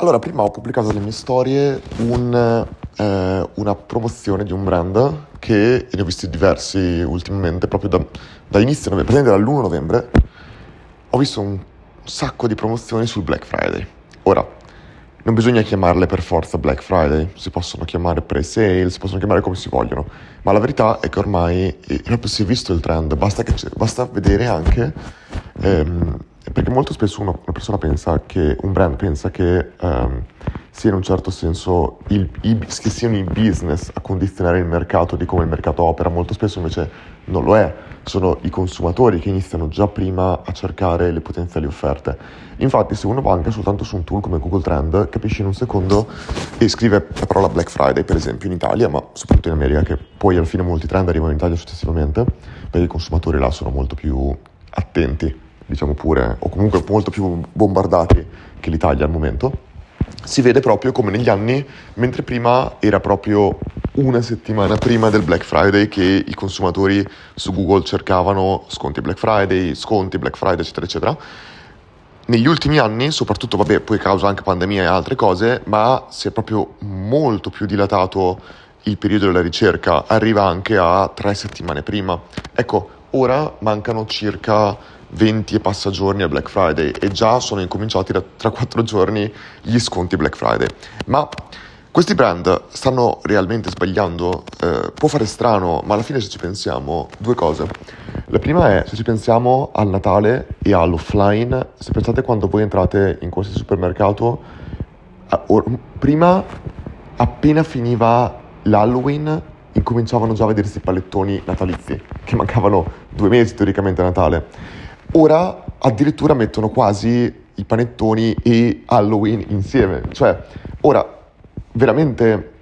Allora, prima ho pubblicato nelle mie storie un, eh, una promozione di un brand che ne ho visti diversi ultimamente, proprio da, da inizio novembre, praticamente dall'1 novembre, ho visto un sacco di promozioni sul Black Friday. Ora, non bisogna chiamarle per forza Black Friday, si possono chiamare pre-sale, si possono chiamare come si vogliono, ma la verità è che ormai eh, proprio si è visto il trend, basta, che, basta vedere anche ehm, perché molto spesso uno, una persona pensa che, un brand pensa che um, sia in un certo senso il, i, che siano i business a condizionare il mercato di come il mercato opera, molto spesso invece non lo è, sono i consumatori che iniziano già prima a cercare le potenziali offerte. Infatti se uno anche soltanto su un tool come Google Trend, capisce in un secondo e scrive la parola Black Friday per esempio in Italia, ma soprattutto in America, che poi alla fine molti trend arrivano in Italia successivamente, perché i consumatori là sono molto più attenti diciamo pure, o comunque molto più bombardati che l'Italia al momento, si vede proprio come negli anni, mentre prima era proprio una settimana prima del Black Friday che i consumatori su Google cercavano sconti Black Friday, sconti Black Friday, eccetera, eccetera. Negli ultimi anni, soprattutto, vabbè, poi causa anche pandemia e altre cose, ma si è proprio molto più dilatato il periodo della ricerca, arriva anche a tre settimane prima. Ecco, ora mancano circa 20 e passa giorni al Black Friday e già sono incominciati da, tra 4 giorni gli sconti Black Friday. Ma questi brand stanno realmente sbagliando? Eh, può fare strano, ma alla fine se ci pensiamo, due cose. La prima è, se ci pensiamo al Natale e all'offline, se pensate quando voi entrate in qualsiasi supermercato, prima, appena finiva l'Halloween, incominciavano già a vedersi i pallettoni natalizi, che mancavano due mesi teoricamente a Natale. Ora addirittura mettono quasi i panettoni e Halloween insieme. Cioè, ora veramente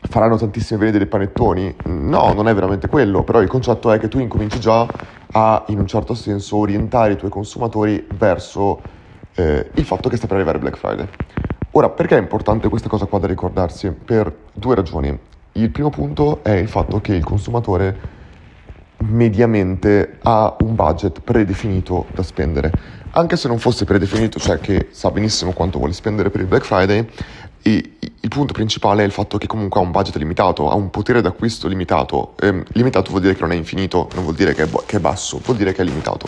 faranno tantissime vendite dei panettoni? No, non è veramente quello, però il concetto è che tu incominci già a, in un certo senso, orientare i tuoi consumatori verso eh, il fatto che sta per arrivare Black Friday. Ora, perché è importante questa cosa qua da ricordarsi? Per due ragioni. Il primo punto è il fatto che il consumatore mediamente ha un budget predefinito da spendere. Anche se non fosse predefinito, cioè che sa benissimo quanto vuole spendere per il Black Friday, il punto principale è il fatto che comunque ha un budget limitato, ha un potere d'acquisto limitato. Eh, limitato vuol dire che non è infinito, non vuol dire che è, che è basso, vuol dire che è limitato.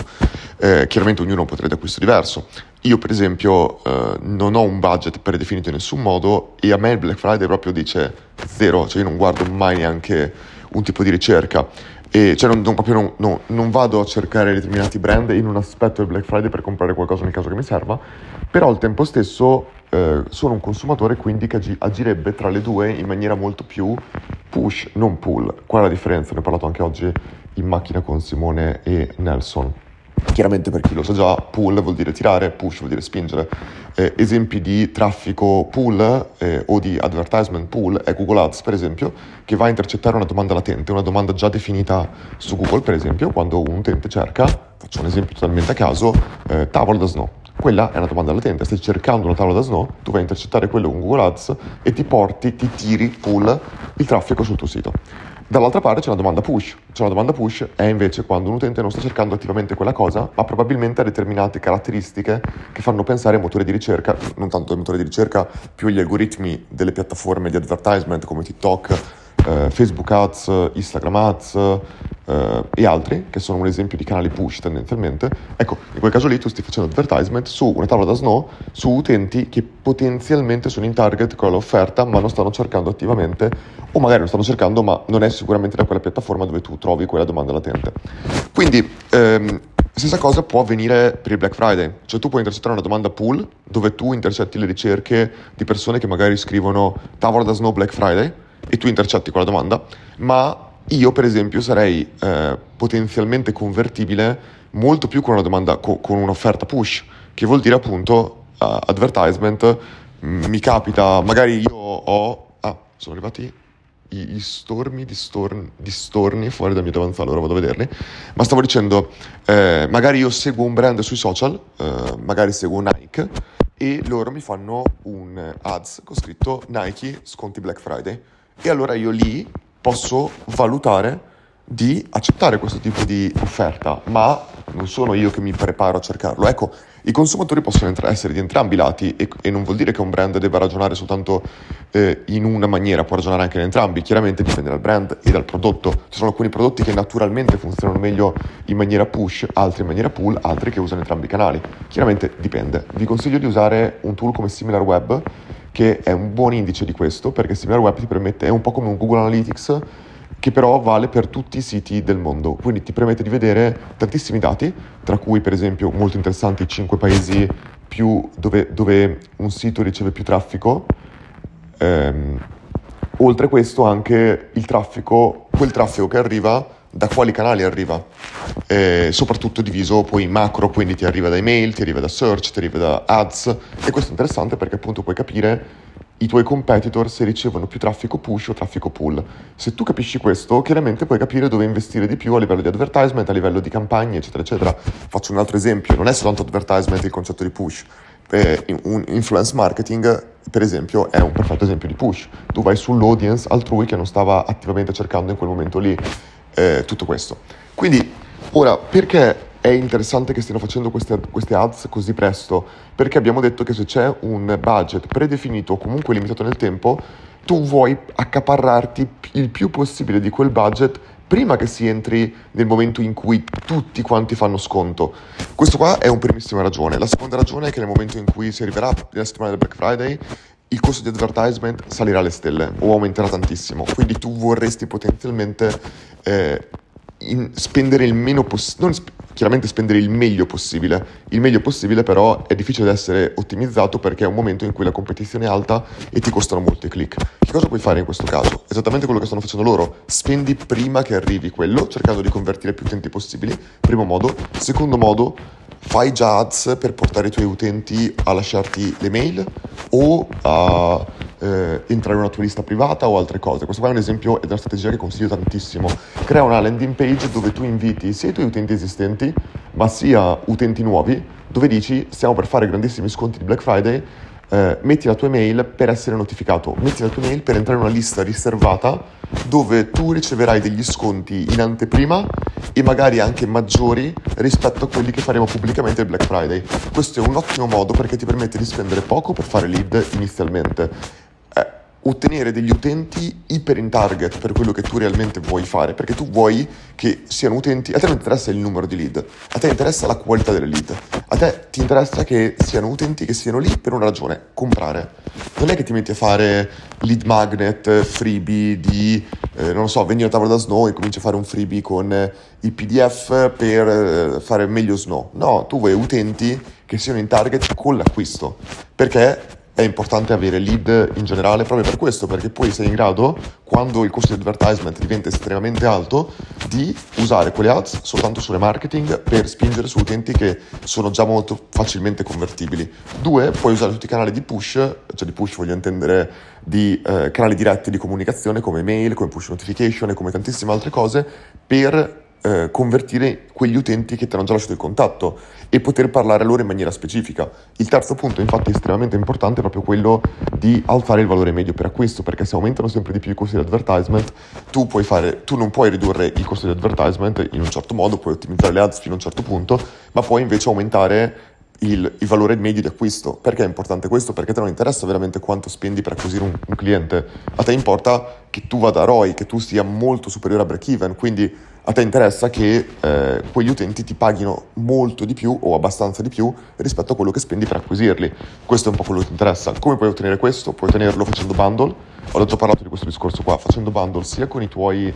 Eh, chiaramente ognuno ha un potere d'acquisto diverso. Io per esempio eh, non ho un budget predefinito in nessun modo e a me il Black Friday proprio dice zero, cioè io non guardo mai neanche un tipo di ricerca. E cioè non, non, non, no, non, vado a cercare determinati brand in un aspetto del Black Friday per comprare qualcosa nel caso che mi serva, però al tempo stesso eh, sono un consumatore quindi che agi, agirebbe tra le due in maniera molto più push, non pull. Qual è la differenza? Ne ho parlato anche oggi in macchina con Simone e Nelson. Chiaramente per chi lo sa già, pull vuol dire tirare, push vuol dire spingere. Eh, esempi di traffico pull eh, o di advertisement pull è Google Ads, per esempio, che va a intercettare una domanda latente, una domanda già definita su Google, per esempio, quando un utente cerca, faccio un esempio totalmente a caso, eh, tavolo da snow. Quella è una domanda latente, stai cercando una tavola da snow, tu vai a intercettare quello con Google Ads e ti porti, ti tiri, pull il traffico sul tuo sito. Dall'altra parte c'è una domanda push. C'è una domanda push è invece quando un utente non sta cercando attivamente quella cosa, ma probabilmente ha determinate caratteristiche che fanno pensare ai motori di ricerca, non tanto ai motori di ricerca, più agli algoritmi delle piattaforme di advertisement come TikTok, eh, Facebook Ads, Instagram Ads eh, e altri, che sono un esempio di canali push tendenzialmente. Ecco, in quel caso lì tu stai facendo advertisement su una tavola da snow su utenti che potenzialmente sono in target con l'offerta, ma non stanno cercando attivamente, o magari non stanno cercando, ma non è sicuramente da quella piattaforma dove tu trovi quella domanda latente. Quindi, ehm, Stessa cosa può avvenire per il Black Friday, cioè tu puoi intercettare una domanda pool dove tu intercetti le ricerche di persone che magari scrivono tavola da snow Black Friday e tu intercetti quella domanda, ma io per esempio sarei eh, potenzialmente convertibile molto più con una domanda, co- con un'offerta push, che vuol dire appunto uh, advertisement, mi capita, magari io ho, ah, sono arrivati gli stormi di, storni, di storni fuori dal mio davanzale, ora vado a vederli, ma stavo dicendo, eh, magari io seguo un brand sui social, eh, magari seguo Nike, e loro mi fanno un ads con scritto Nike sconti Black Friday e allora io lì posso valutare di accettare questo tipo di offerta, ma non sono io che mi preparo a cercarlo. Ecco, I consumatori possono essere di entrambi i lati e, e, non vuol dire che un brand debba ragionare soltanto eh, in una maniera, può ragionare anche in entrambi, chiaramente dipende dal brand e dal prodotto. Ci sono alcuni prodotti che naturalmente funzionano meglio in maniera push, altri in maniera pull, altri che usano entrambi i canali. Chiaramente dipende. Vi consiglio di usare un tool come SimilarWeb che è un buon indice di questo perché SimilarWeb ti permette, è un po' come un Google Analytics che però vale per tutti i siti del mondo, quindi ti permette di vedere tantissimi dati, tra cui per esempio molto interessanti i 5 paesi dove, dove, un sito riceve più traffico, ehm, oltre questo anche il traffico, quel traffico che arriva, da quali canali arriva, eh, soprattutto diviso poi in macro, quindi ti arriva da email, ti arriva da search, ti arriva da ads e questo è interessante perché appunto puoi capire i tuoi competitor se ricevono più traffico push o traffico pull. Se tu capisci questo, chiaramente puoi capire dove investire di più a livello di advertisement, a livello di campagne, eccetera, eccetera. Faccio un altro esempio, non è soltanto advertisement il concetto di push. Eh, un influence marketing, per esempio, è un perfetto esempio di push. Tu vai sull'audience altrui che non stava attivamente cercando in quel momento lì eh, tutto questo. Quindi, ora, perché è interessante che stiano facendo queste, queste, ads così presto, perché abbiamo detto che se c'è un budget predefinito o comunque limitato nel tempo, tu vuoi accaparrarti il più possibile di quel budget prima che si entri nel momento in cui tutti quanti fanno sconto. Questo qua è un primissima ragione. La seconda ragione è che nel momento in cui si arriverà nella settimana del Black Friday, il costo di advertisement salirà alle stelle o aumenterà tantissimo. Quindi tu vorresti potenzialmente eh, spendere il meno possibile, sp- chiaramente spendere il meglio possibile. Il meglio possibile però è difficile da essere ottimizzato perché è un momento in cui la competizione è alta e ti costano molti click. Che cosa puoi fare in questo caso? Esattamente quello che stanno facendo loro. Spendi prima che arrivi quello, cercando di convertire più utenti possibili. Primo modo. Secondo modo, fai già ads per portare i tuoi utenti a lasciarti le mail o a eh, entrare in una tua lista privata o altre cose. Questo qua è un esempio ed è una strategia che consiglio tantissimo. Crea una landing page dove tu inviti sia i tuoi utenti esistenti, ma sia utenti nuovi, dove dici stiamo per fare grandissimi sconti di Black Friday, eh, metti la tua email per essere notificato, metti la tua email per entrare in una lista riservata dove tu riceverai degli sconti in anteprima e magari anche maggiori rispetto a quelli che faremo pubblicamente il Black Friday. Questo è un ottimo modo perché ti permette di spendere poco per fare lead inizialmente ottenere degli utenti iper in target per quello che tu realmente vuoi fare, perché tu vuoi che siano utenti, a te non interessa il numero di lead, a te interessa la qualità delle lead, a te ti interessa che siano utenti che siano lì per una ragione, comprare. Non è che ti metti a fare lead magnet, freebie di, eh, non so, venire a tavola da Snow e cominci a fare un freebie con eh, il PDF per eh, fare meglio Snow. No, tu vuoi utenti che siano in target con l'acquisto, perché è importante avere lead in generale proprio per questo, perché poi sei in grado, quando il costo di advertisement diventa estremamente alto, di usare quelle ads soltanto sulle marketing per spingere su utenti che sono già molto facilmente convertibili. Due, puoi usare tutti i canali di push, cioè di push voglio intendere di eh, canali diretti di comunicazione come mail, come push notification e come tantissime altre cose per eh, convertire quegli utenti che ti hanno già lasciato il contatto e poter parlare loro in maniera specifica. Il terzo punto, infatti, estremamente importante è proprio quello di alzare il valore medio per acquisto, perché se aumentano sempre di più i costi di advertisement, tu, puoi fare, tu non puoi ridurre i costi di advertisement in un certo modo, puoi ottimizzare le ads fino a un certo punto, ma puoi invece aumentare il, il, valore medio di acquisto. Perché è importante questo? Perché te non interessa veramente quanto spendi per acquisire un, un cliente, a te importa che tu vada a ROI, che tu sia molto superiore a break even, quindi a te interessa che eh, quegli utenti ti paghino molto di più o abbastanza di più rispetto a quello che spendi per acquisirli. Questo è un po' quello che ti interessa. Come puoi ottenere questo? Puoi ottenerlo facendo bundle. Ho già parlato di questo discorso qua, facendo bundle sia con i tuoi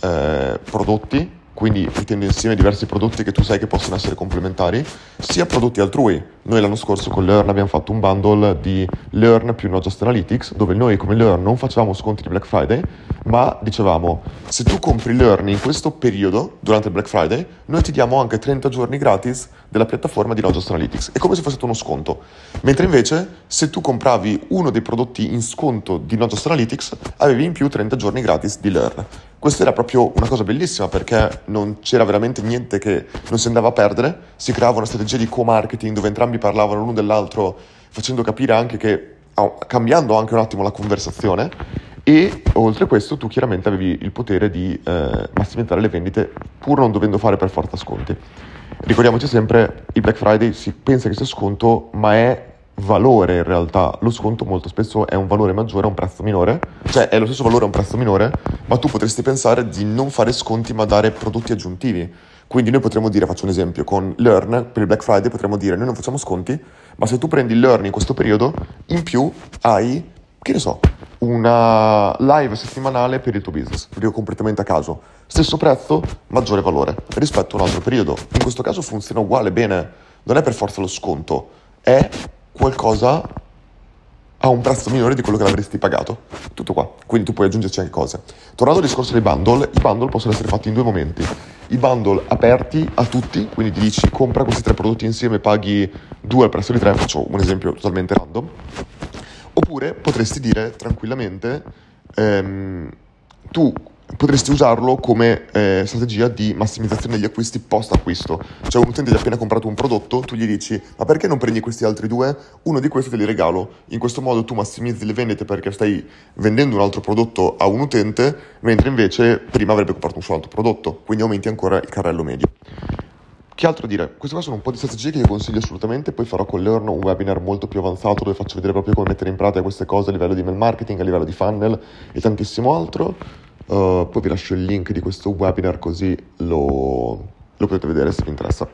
eh, prodotti quindi mettendo insieme diversi prodotti che tu sai che possono essere complementari, sia prodotti altrui. Noi l'anno scorso con Learn abbiamo fatto un bundle di Learn più Node Analytics, dove noi come Learn non facevamo sconti di Black Friday, ma dicevamo se tu compri Learn in questo periodo, durante il Black Friday, noi ti diamo anche 30 giorni gratis della piattaforma di Node Analytics. È come se fosse uno sconto. Mentre invece se tu compravi uno dei prodotti in sconto di Node Analytics, avevi in più 30 giorni gratis di Learn. Questo era proprio una cosa bellissima perché non c'era veramente niente che non si andava a perdere, si creava una strategia di co-marketing dove entrambi parlavano l'uno dell'altro facendo capire anche che, cambiando anche un attimo la conversazione e oltre a questo tu chiaramente avevi il potere di eh, massimizzare le vendite pur non dovendo fare per forza sconti. Ricordiamoci sempre, il Black Friday si pensa che sia sconto, ma è valore in realtà. Lo sconto molto spesso è un valore maggiore a un prezzo minore, cioè è lo stesso valore a un prezzo minore, ma tu potresti pensare di non fare sconti ma dare prodotti aggiuntivi. Quindi noi potremmo dire, faccio un esempio, con Learn per il Black Friday potremmo dire noi non facciamo sconti, ma se tu prendi Learn in questo periodo, in più hai, che ne so, una live settimanale per il tuo business, lo dico completamente a caso. Stesso prezzo, maggiore valore rispetto a un altro periodo. In questo caso funziona uguale, bene, non è per forza lo sconto, è qualcosa a un prezzo minore di quello che l'avresti pagato. Tutto qua. Quindi tu puoi aggiungerci anche cose. Tornando al discorso dei bundle, i bundle possono essere fatti in due momenti. I bundle aperti a tutti, quindi ti dici compra questi tre prodotti insieme, paghi due al prezzo di tre, faccio un esempio totalmente random. Oppure potresti dire tranquillamente, ehm, tu potresti usarlo come eh, strategia di massimizzazione degli acquisti post acquisto. Cioè un utente ti ha appena comprato un prodotto, tu gli dici ma perché non prendi questi altri due? Uno di questi te li regalo. In questo modo tu massimizzi le vendite perché stai vendendo un altro prodotto a un utente, mentre invece prima avrebbe comprato un suo altro prodotto, quindi aumenti ancora il carrello medio. Che altro dire? Queste qua sono un po' di strategie che io consiglio assolutamente, poi farò con Learn un webinar molto più avanzato dove faccio vedere proprio come mettere in pratica queste cose a livello di mail marketing, a livello di funnel e tantissimo altro. Uh, poi vi lascio il link di questo webinar così lo, lo potete vedere se vi interessa.